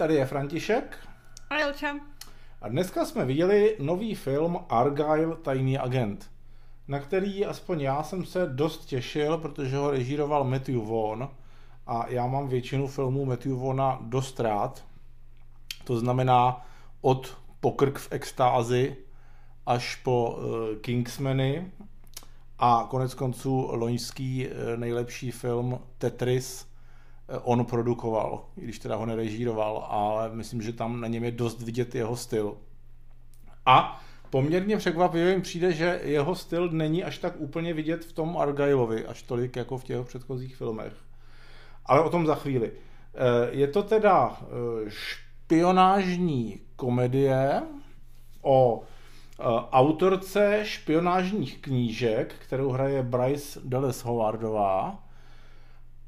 tady je František. A Jelča. A dneska jsme viděli nový film Argyle Tajný agent, na který aspoň já jsem se dost těšil, protože ho režíroval Matthew Vaughn a já mám většinu filmů Matthew Vaughna dost rád. To znamená od Pokrk v extázi až po uh, Kingsmany a konec konců loňský uh, nejlepší film Tetris on produkoval, i když teda ho nerežíroval, ale myslím, že tam na něm je dost vidět jeho styl. A poměrně překvapivě mi přijde, že jeho styl není až tak úplně vidět v tom Argylovi, až tolik jako v těch předchozích filmech. Ale o tom za chvíli. Je to teda špionážní komedie o autorce špionážních knížek, kterou hraje Bryce Dallas Howardová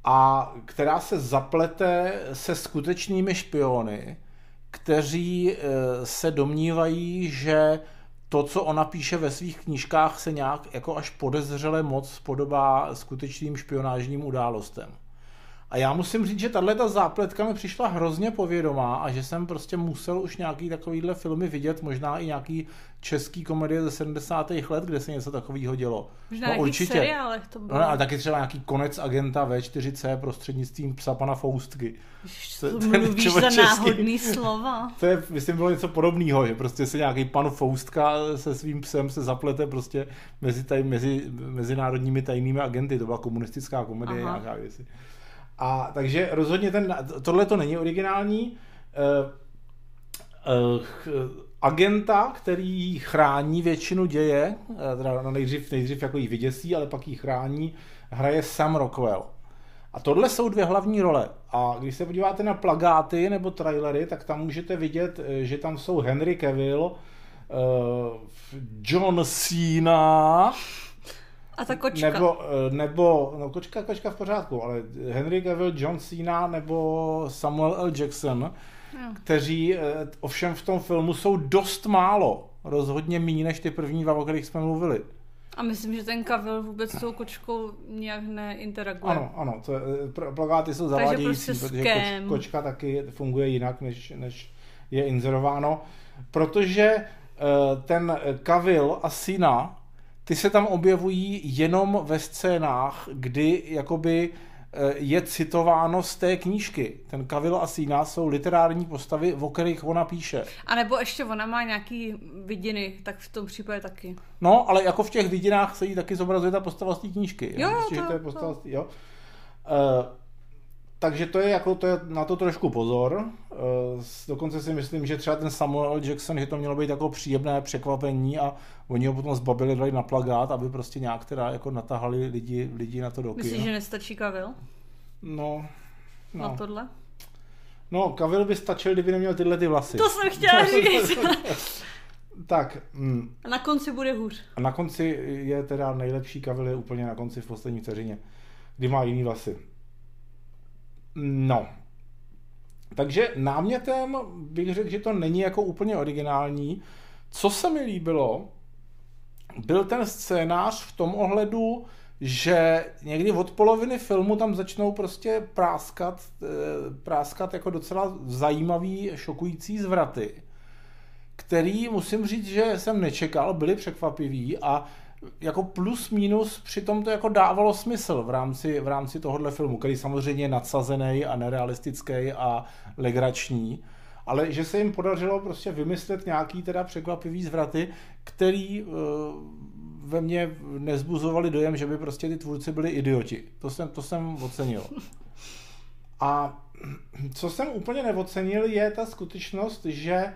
a která se zaplete se skutečnými špiony, kteří e, se domnívají, že to, co ona píše ve svých knížkách, se nějak jako až podezřele moc podobá skutečným špionážním událostem. A já musím říct, že tahle ta zápletka mi přišla hrozně povědomá a že jsem prostě musel už nějaký takovýhle filmy vidět, možná i nějaký český komedie ze 70. let, kde se něco takového dělo. Možná no, určitě. seriálech to bylo. No, a taky třeba nějaký konec agenta V4C prostřednictvím psa pana Foustky. To, to mluvíš za český, náhodný slova. To je, myslím, bylo něco podobného, že prostě se nějaký pan Foustka se svým psem se zaplete prostě mezi, taj, mezi mezinárodními tajnými agenty. To byla komunistická komedie Aha. nějaká věci. A takže rozhodně ten, tohle to není originální. Uh, uh, agenta, který chrání většinu děje, teda nejdřív, nejdřív jako jí vyděsí, ale pak ji chrání, hraje Sam Rockwell. A tohle jsou dvě hlavní role. A když se podíváte na plagáty nebo trailery, tak tam můžete vidět, že tam jsou Henry Cavill, John Cena, a ta kočka. Nebo, eh, nebo no kočka, kočka v pořádku, ale Henry Cavill, John Cena nebo Samuel L. Jackson, no. kteří eh, ovšem v tom filmu jsou dost málo. Rozhodně méně než ty první dva, o kterých jsme mluvili. A myslím, že ten Cavill vůbec s tou kočkou nějak neinteraguje. Ano, ano, to je, eh, plagáty jsou zavádějící, prostě protože koč, kočka taky funguje jinak, než, než je inzerováno. Protože ten Cavill a Sina ty se tam objevují jenom ve scénách, kdy jakoby eh, je citováno z té knížky. Ten Kavil a Sina jsou literární postavy, o kterých ona píše. A nebo ještě ona má nějaký vidiny, tak v tom případě taky. No, ale jako v těch vidinách se jí taky zobrazuje ta postava z té knížky. Jo, Myslím, to, že to je postava to. Jo. Uh, takže to je jako to je na to trošku pozor. Eh, dokonce si myslím, že třeba ten Samuel Jackson, že to mělo být jako příjemné překvapení a oni ho potom zbabili, dali na plagát, aby prostě nějak teda jako natahali lidi, lidi na to do Myslíš, že nestačí Kavil? No, no. Na tohle? No, Kavil by stačil, kdyby neměl tyhle ty vlasy. To jsem chtěla říct. tak. Mm. A na konci bude hůř. A na konci je teda nejlepší Kavil je úplně na konci v poslední vteřině, kdy má jiný vlasy. No. Takže námětem bych řekl, že to není jako úplně originální. Co se mi líbilo, byl ten scénář v tom ohledu, že někdy od poloviny filmu tam začnou prostě práskat, eh, práskat jako docela zajímavý, šokující zvraty, který musím říct, že jsem nečekal, byly překvapivý a jako plus minus přitom to jako dávalo smysl v rámci, v rámci tohohle filmu, který samozřejmě je nadsazený a nerealistický a legrační, ale že se jim podařilo prostě vymyslet nějaký teda překvapivý zvraty, který uh, ve mně nezbuzovali dojem, že by prostě ty tvůrci byli idioti. To jsem, to jsem ocenil. A co jsem úplně neocenil, je ta skutečnost, že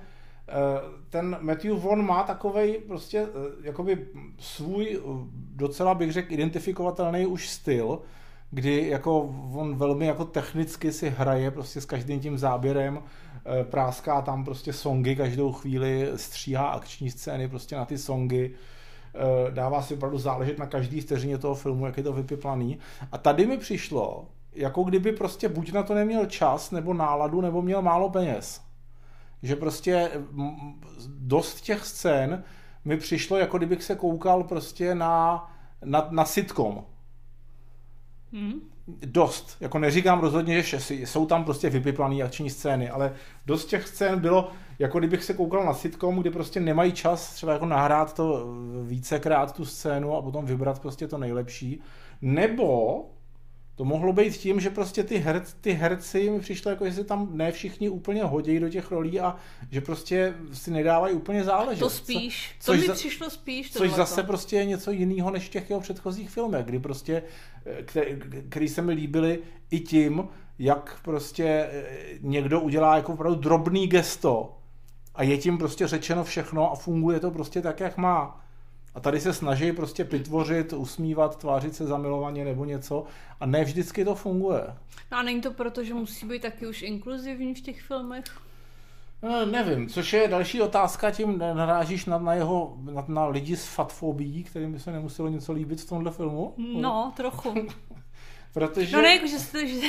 ten Matthew Vaughn má takový prostě eh, jakoby svůj eh, docela bych řekl identifikovatelný už styl, kdy jako on velmi jako technicky si hraje prostě s každým tím záběrem, práská tam prostě songy každou chvíli, stříhá akční scény prostě na ty songy, dává si opravdu záležet na každý vteřině toho filmu, jak je to vypiplaný. A tady mi přišlo, jako kdyby prostě buď na to neměl čas, nebo náladu, nebo měl málo peněz že prostě dost těch scén mi přišlo, jako kdybych se koukal prostě na, na, na sitcom. Hmm. dost. Jako neříkám rozhodně, že jsou tam prostě vypiplané akční scény, ale dost těch scén bylo, jako kdybych se koukal na sitcom, kdy prostě nemají čas třeba jako nahrát to vícekrát tu scénu a potom vybrat prostě to nejlepší. Nebo to mohlo být tím, že prostě ty, her, ty herci mi přišlo jako, že se tam ne všichni úplně hodí do těch rolí a že prostě si nedávají úplně záležet. To spíš, co, to mi přišlo spíš. Což zase prostě je něco jiného než v těch jeho předchozích filmech, kdy prostě, který, který se mi líbily i tím, jak prostě eh, někdo udělá jako opravdu drobný gesto a je tím prostě řečeno všechno a funguje to prostě tak, jak má. A tady se snaží prostě vytvořit, usmívat, tvářit se zamilovaně nebo něco a ne vždycky to funguje. No a není to proto, že musí být taky už inkluzivní v těch filmech? No, nevím, což je další otázka, tím narážíš na, na jeho, na, na lidi s fatfobií, kterým by se nemuselo něco líbit v tomhle filmu? No, trochu. Protože... No ne, jako, že, se to, že,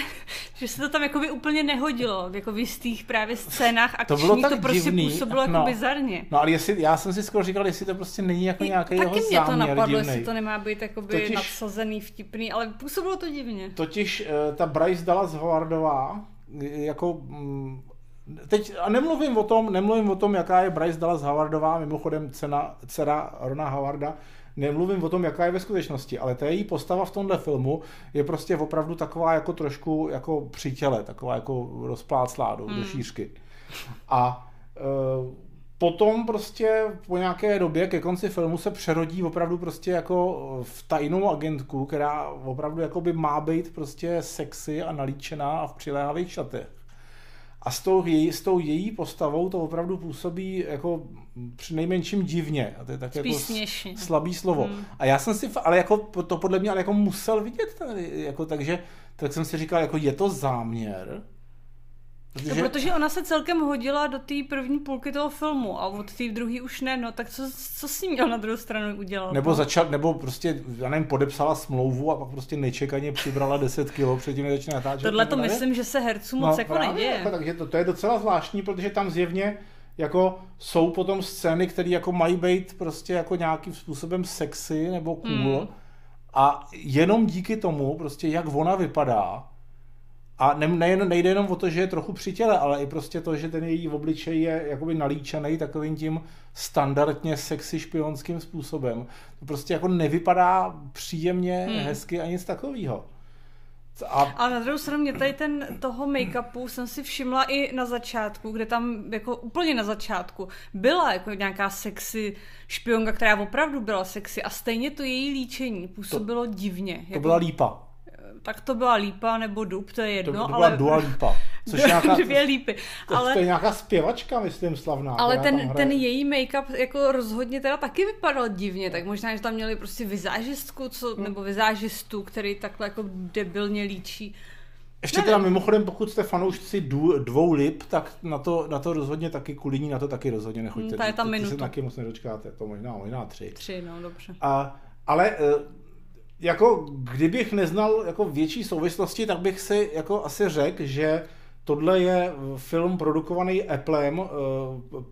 že se to tam jako by úplně nehodilo, jako v jistých právě scénách akčních, to, bylo tak to prostě divný. působilo jako no. bizarně. No ale jestli, já jsem si skoro říkal, jestli to prostě není jako nějaký I, jeho Taky mě to napadlo, divnej. jestli to nemá být jakoby totiž, nadsazený, vtipný, ale působilo to divně. Totiž uh, ta Bryce Dallas Howardová, jako um, Teď, a nemluvím o tom, nemluvím o tom, jaká je Bryce Dallas Howardová, mimochodem cena, dcera Rona Howarda, nemluvím o tom, jaká je ve skutečnosti, ale ta její postava v tomhle filmu je prostě opravdu taková jako trošku jako přítěle, taková jako rozpláclá do, hmm. do šířky. A e, potom prostě po nějaké době ke konci filmu se přerodí opravdu prostě jako v tajnou agentku, která opravdu jako by má být prostě sexy a nalíčená a v přiléhavých šatech. A s tou, její, s tou její postavou to opravdu působí jako při nejmenším divně. A to je tak Spíš jako směšně. slabý slovo. Hmm. A já jsem si, ale jako, to podle mě ale jako musel vidět, tady, jako, takže tak jsem si říkal, jako je to záměr, Protože... No, protože ona se celkem hodila do té první půlky toho filmu a od té druhé už ne, no tak co, co si měl na druhou stranu udělat? Nebo no? začal, nebo prostě, já nevím, podepsala smlouvu a pak prostě nečekaně přibrala 10 kilo předtím, než začne natáčet. Tohle to myslím, že se hercům moc no, jako právě, neděje. Jako, takže to, to, je docela zvláštní, protože tam zjevně jako jsou potom scény, které jako mají být prostě jako nějakým způsobem sexy nebo cool mm. a jenom díky tomu prostě jak ona vypadá, a ne, nejen, nejde jenom o to, že je trochu při těle, ale i prostě to, že ten její obličej je jakoby nalíčený takovým tím standardně sexy špionským způsobem. To prostě jako nevypadá příjemně, hmm. hezky a nic takového. A... a na druhou stranu mě tady ten toho make-upu jsem si všimla i na začátku, kde tam jako úplně na začátku byla jako nějaká sexy špionka, která opravdu byla sexy a stejně to její líčení působilo to, divně. To jako... byla lípa tak to byla lípa nebo dub, to je jedno. To, to byla ale... dua lípa. Což je nějaká, dvě lípy. To, ale... to je nějaká zpěvačka, myslím, slavná. Ale ten, ten její make-up jako rozhodně teda taky vypadal divně, tak možná, že tam měli prostě vizážistku, co, hmm. nebo vizážistu, který takhle jako debilně líčí. Ještě teda mimochodem, pokud jste fanoušci dvou lip, tak na to, na to rozhodně taky kuliní, na to taky rozhodně nechoďte. Hmm, ta je tam minutu. se taky moc nedočkáte, to možná, možná tři. Tři, no dobře. A, ale eh, jako kdybych neznal jako větší souvislosti, tak bych si jako asi řekl, že tohle je film produkovaný Applem eh,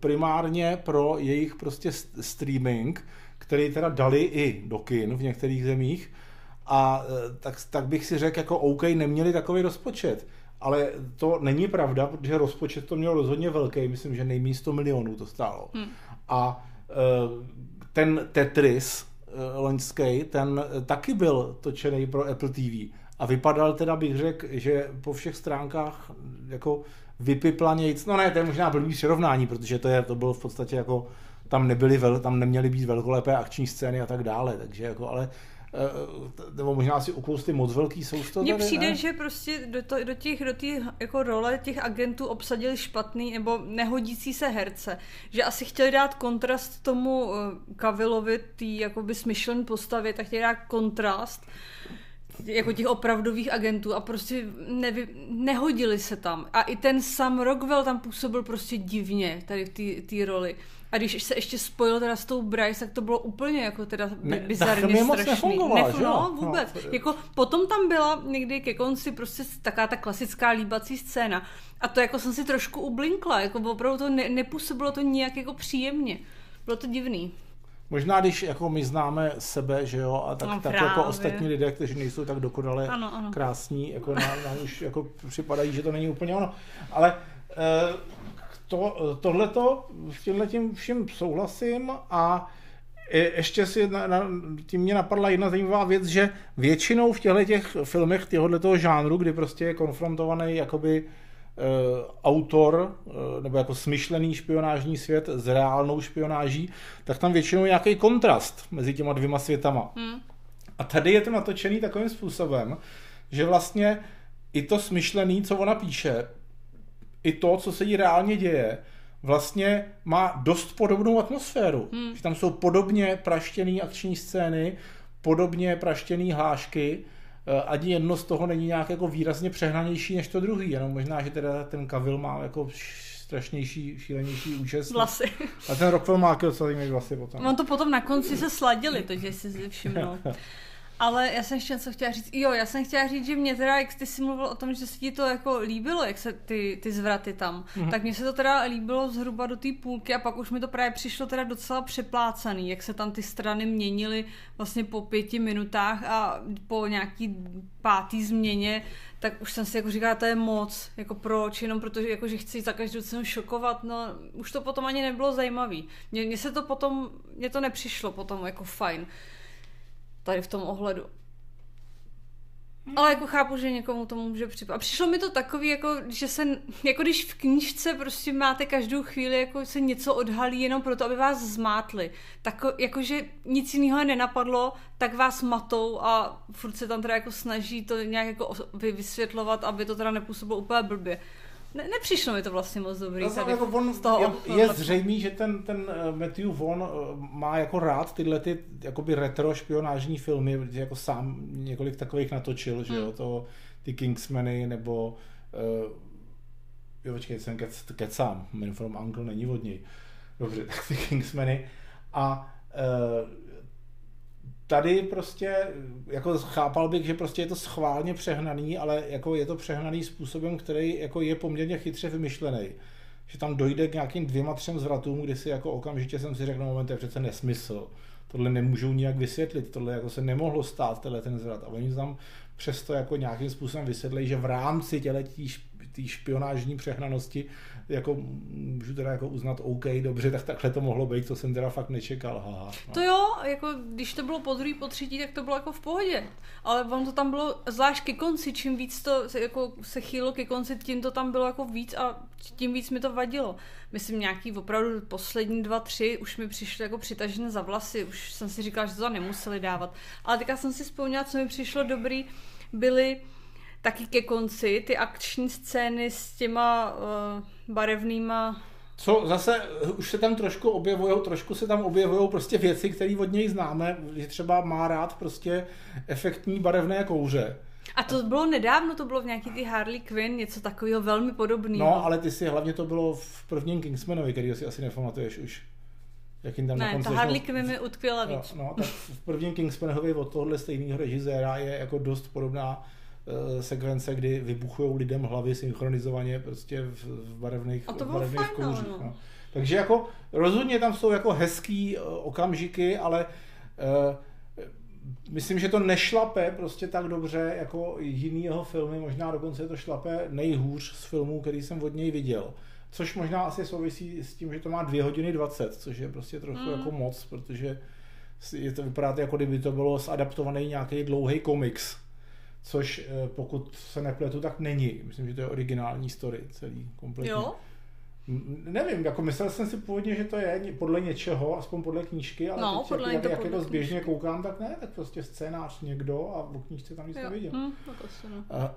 primárně pro jejich prostě streaming, který teda dali i do kin v některých zemích a eh, tak, tak bych si řekl jako OK, neměli takový rozpočet. Ale to není pravda, protože rozpočet to měl rozhodně velký, myslím, že nejméně 100 milionů to stálo. Hmm. A eh, ten Tetris, loňský, ten eh, taky byl točený pro Apple TV. A vypadal teda, bych řekl, že po všech stránkách jako vypiplanějc, no ne, to je možná blbý přirovnání, protože to, je, to bylo v podstatě jako, tam nebyly, vel, tam neměly být velkolepé akční scény a tak dále, takže jako, ale Eh, nebo možná si ukousty moc velký sousto Mně přijde, ne? že prostě do, to, do těch, do těch jako role těch agentů obsadili špatný nebo nehodící se herce. Že asi chtěli dát kontrast tomu Kavilovi, tý jakoby smyšlen postavě, tak chtěli dát kontrast jako těch opravdových agentů a prostě nevy, nehodili se tam. A i ten Sam Rockwell tam působil prostě divně tady v té roli. A když se ještě spojil teda s tou Bryce, tak to bylo úplně jako teda ne, bizarně strašný. Nef- no, vůbec. No. Jako potom tam byla někdy ke konci prostě taká ta klasická líbací scéna. A to jako jsem si trošku ublinkla, jako opravdu to ne, nepůsobilo to nijak jako příjemně. Bylo to divný. Možná, když jako my známe sebe, že jo, a tak, No, tak právě. jako ostatní lidé, kteří nejsou tak dokonale Ano, ano. krásní, jako nám, nám už jako připadají, že to není úplně ono. Ale eh, to, tohleto, s tímhle tím vším souhlasím a je- ještě si na, na, tím mě napadla jedna zajímavá věc, že většinou v těchto těch filmech tohoto žánru, kdy prostě je konfrontovaný jakoby eh, autor eh, nebo jako smyšlený špionážní svět s reálnou špionáží, tak tam většinou je nějaký kontrast mezi těma dvěma světama. Hm. A tady je to natočený takovým způsobem, že vlastně i to smyšlený, co ona píše, i to, co se jí reálně děje, vlastně má dost podobnou atmosféru. Hmm. Že tam jsou podobně praštěný akční scény, podobně praštěný hlášky, eh, ani jedno z toho není nějak jako výrazně přehnanější než to druhý, jenom možná, že teda ten Kavil má jako strašnější, šílenější účest. Vlasy. A ten Rockwell má jako docela zajímavý vlasy potom. On to potom na konci se sladili, to, že si všimnul. Ale já jsem ještě něco chtěla říct. Jo, já jsem chtěla říct, že mě teda, jak ty jsi mluvil o tom, že se ti to jako líbilo, jak se ty, ty zvraty tam, mm-hmm. tak mně se to teda líbilo zhruba do té půlky a pak už mi to právě přišlo teda docela přeplácaný, jak se tam ty strany měnily vlastně po pěti minutách a po nějaký pátý změně, tak už jsem si jako říkala, to je moc, jako proč, jenom protože jako, že chci za každou cenu šokovat, no už to potom ani nebylo zajímavý. Mně, mně se to potom, mně to nepřišlo potom jako fajn tady v tom ohledu. Ale jako chápu, že někomu to může připadat. A přišlo mi to takový, jako, že se, jako když v knížce prostě máte každou chvíli, jako se něco odhalí jenom proto, aby vás zmátli. Tak jakože nic jiného nenapadlo, tak vás matou a furt se tam teda jako snaží to nějak jako vysvětlovat, aby to teda nepůsobilo úplně blbě. Ne, nepřišlo mi to vlastně moc dobrý. No, tady jako on, z toho je, je zřejmý, že ten, ten eh, Matthew Vaughn eh, má jako rád tyhle ty jakoby retro špionážní filmy, protože jako sám několik takových natočil, že jo, Hmm. to ty Kingsmany nebo uh, jo, počkej, jsem kec, kecám, Man from Uncle není od něj. Dobře, tak ty Kingsmany a uh, tady prostě, jako chápal bych, že prostě je to schválně přehnaný, ale jako je to přehnaný způsobem, který jako je poměrně chytře vymyšlený. Že tam dojde k nějakým dvěma, třem zvratům, kdy si jako okamžitě jsem si řekl, no moment, to je přece nesmysl. Tohle nemůžou nijak vysvětlit, tohle jako se nemohlo stát, tenhle ten zvrat. A oni tam přesto jako nějakým způsobem vysvětlí, že v rámci těle té špionážní přehnanosti jako můžu teda jako uznat OK, dobře, tak takhle to mohlo být, to jsem teda fakt nečekal. Haha, no. To jo, jako když to bylo po druhý, po třetí, tak to bylo jako v pohodě. Ale vám to tam bylo, zvlášť ke konci, čím víc to se, jako se chýlo ke konci, tím to tam bylo jako víc a tím víc mi to vadilo. Myslím nějaký opravdu poslední dva, tři už mi přišly jako přitažené za vlasy, už jsem si říkala, že to nemuseli dávat. Ale teďka jsem si vzpomněla, co mi přišlo dobrý, byly taky ke konci ty akční scény s těma uh, barevnýma Co zase eh, už se tam trošku objevují, trošku se tam objevují prostě věci, které od něj známe, že třeba má rád prostě efektní barevné kouře. A to bylo nedávno, to bylo v nějaký ty Harley Quinn, něco takového velmi podobného. No, ale ty si hlavně to bylo v prvním Kingsmanovi, který si asi nepamatuješ už. Jak jim tam Ne, ta Harley Quinn mi utkvěla No, víc. no, tak v prvním Kingsmanovi od tohohle stejného režiséra je jako dost podobná sekvence, kdy vybuchují lidem hlavy synchronizovaně prostě v, v barevných, A to v barevných fajn, kouřích. no. No. Takže jako rozhodně tam jsou jako hezký uh, okamžiky, ale uh, myslím, že to nešlape prostě tak dobře jako jiný jeho filmy, možná dokonce to šlape nejhůř z filmů, který jsem od něj viděl. Což možná asi souvisí s tím, že to má 2 hodiny 20, což je prostě trochu Mm. jako moc, protože je to, vypadá to, jako kdyby to bylo zadaptovaný nějaký dlouhý komiks. Což eh, pokud se nepletu, tak není. Myslím, že to je originální story celý, kompletně. Jo? Nevím, jako myslel jsem si původně, že to je podle něčeho, aspoň podle knížky, ale No, teď, podle jak, to jak, to zběžně knížky. koukám, tak ne, tak prostě scénář někdo a o knížce tam nic Jo. neviděl. Hm, asi ne. A,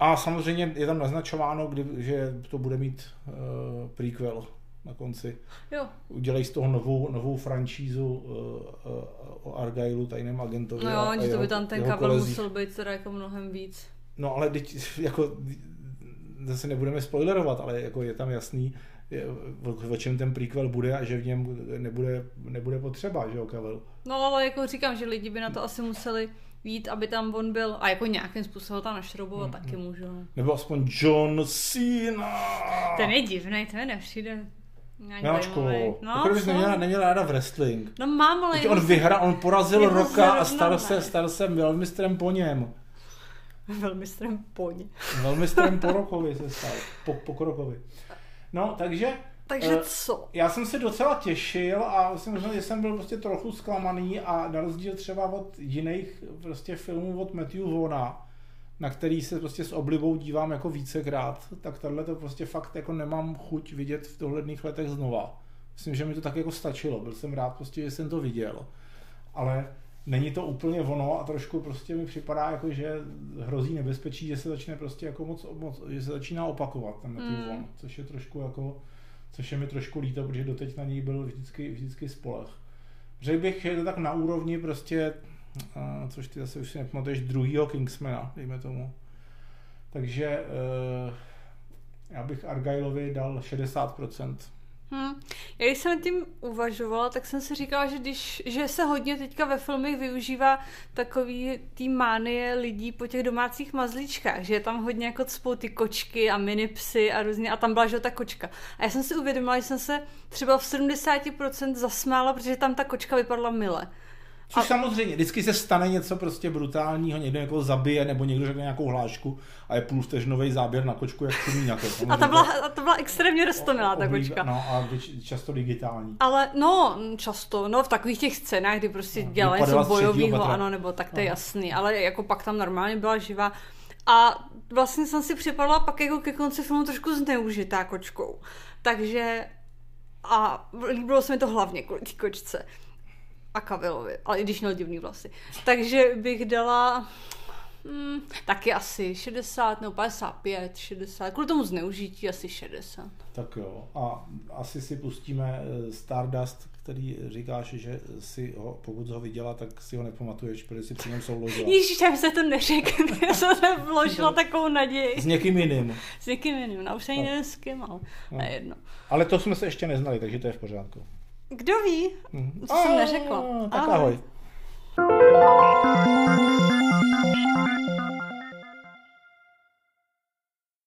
a samozřejmě je tam naznačováno, kdy, že to bude mít uh, prequel na konci. Jo, Udělej z toho novou, novou franšízu uh, uh, o Argyleu, tajném agentovi. no a- jo, a že to by tam ten kabel musel být teda jako mnohem víc. No ale teď, jako, zase nebudeme spoilerovat, ale jako je tam jasný, je, o, čem ten prequel bude a že v něm nebude, nebude potřeba, že jo, Kavel. No ale jako říkám, že lidi by na to asi museli vít, aby tam on byl a jako nějakým způsobem tam našroubovat Mm, taky můžu. no. Nebo aspoň John Cena. Ten je divný, ten mi nepřijde Miláčko, No, jako bys neměla, neměla ráda wrestling. No mám, ale... On vyhra, on porazil Roka a stal se, stal se velmistrem po něm. Velmistrem poň. Velmistrem po Rokovi se stal, po, po Krokovi. No, takže Takže Eh, co? já jsem se docela těšil a jsem možná, že jsem byl prostě trochu zklamaný a na rozdíl třeba od jiných prostě filmů od Matthew Vona, na který se prostě s oblibou dívám jako vícekrát, tak tohle to prostě fakt jako nemám chuť vidět v dohledných letech znova. Myslím, že mi to tak jako stačilo. Byl jsem rád prostě, že jsem to viděl. Ale není to úplně ono a trošku prostě mi připadá jako, že hrozí nebezpečí, že se začne prostě jako moc, moc že se začíná opakovat ten Mm. Vaughn, což je trošku jako což je mi trošku líto, protože doteď na něj byl vždycky, vždycky spolech. Řekl bych, že je to tak na úrovni prostě, a, což ty zase už si nepamatuješ, druhýho Kingsmana, dejme tomu. Takže eh, já bych Argylovi dal 60%. Hm. Já když jsem tím uvažovala, tak jsem si říkala, že, když, že se hodně teďka ve filmech využívá takový tý mánie lidí po těch domácích mazlíčkách, že je tam hodně jako cpou ty kočky a minipsy a různě, a tam byla že ta kočka. A já jsem si uvědomila, že jsem se třeba v 70% zasmála, protože tam ta kočka vypadla mile. Což a... samozřejmě, vždycky se stane něco prostě brutálního, někdo někoho zabije, nebo někdo řekne nějakou hlášku a je půlvteřinový záběr na kočku, jak čumí na A ta byla, a ta byla extrémně roztomilá, ta kočka. No a často digitální. Ale no, často, no v takových těch scénách, kdy prostě No, dělají vypadala něco bojového, ano, nebo tak to je Aha. jasný, ale jako pak tam normálně byla živá. A vlastně jsem si připadala pak jako ke konci filmu trošku zneužitá kočkou. Takže a líbilo se mi to hlavně kvůli té kočce a Kavilovi, ale i když měl divný vlasy. Takže bych dala hmm, taky asi 60 nebo 55, 60, kvůli tomu zneužití asi 60. Tak jo. A asi si pustíme eh, Stardust, který říkáš, že si ho, pokud ho viděla, tak si ho nepamatuješ, protože si při něm souložila. Ježíš, já se to neřekl, já jsem se vložila takovou naději. S někým jiným. S někým jiným, no už ani No. nevím s kým, ale No. nejedno. Ale to jsme se ještě neznali, takže to je v pořádku. Kdo ví? Mhm. To jsem A, neřekla. Tak Ahoj. ahoj.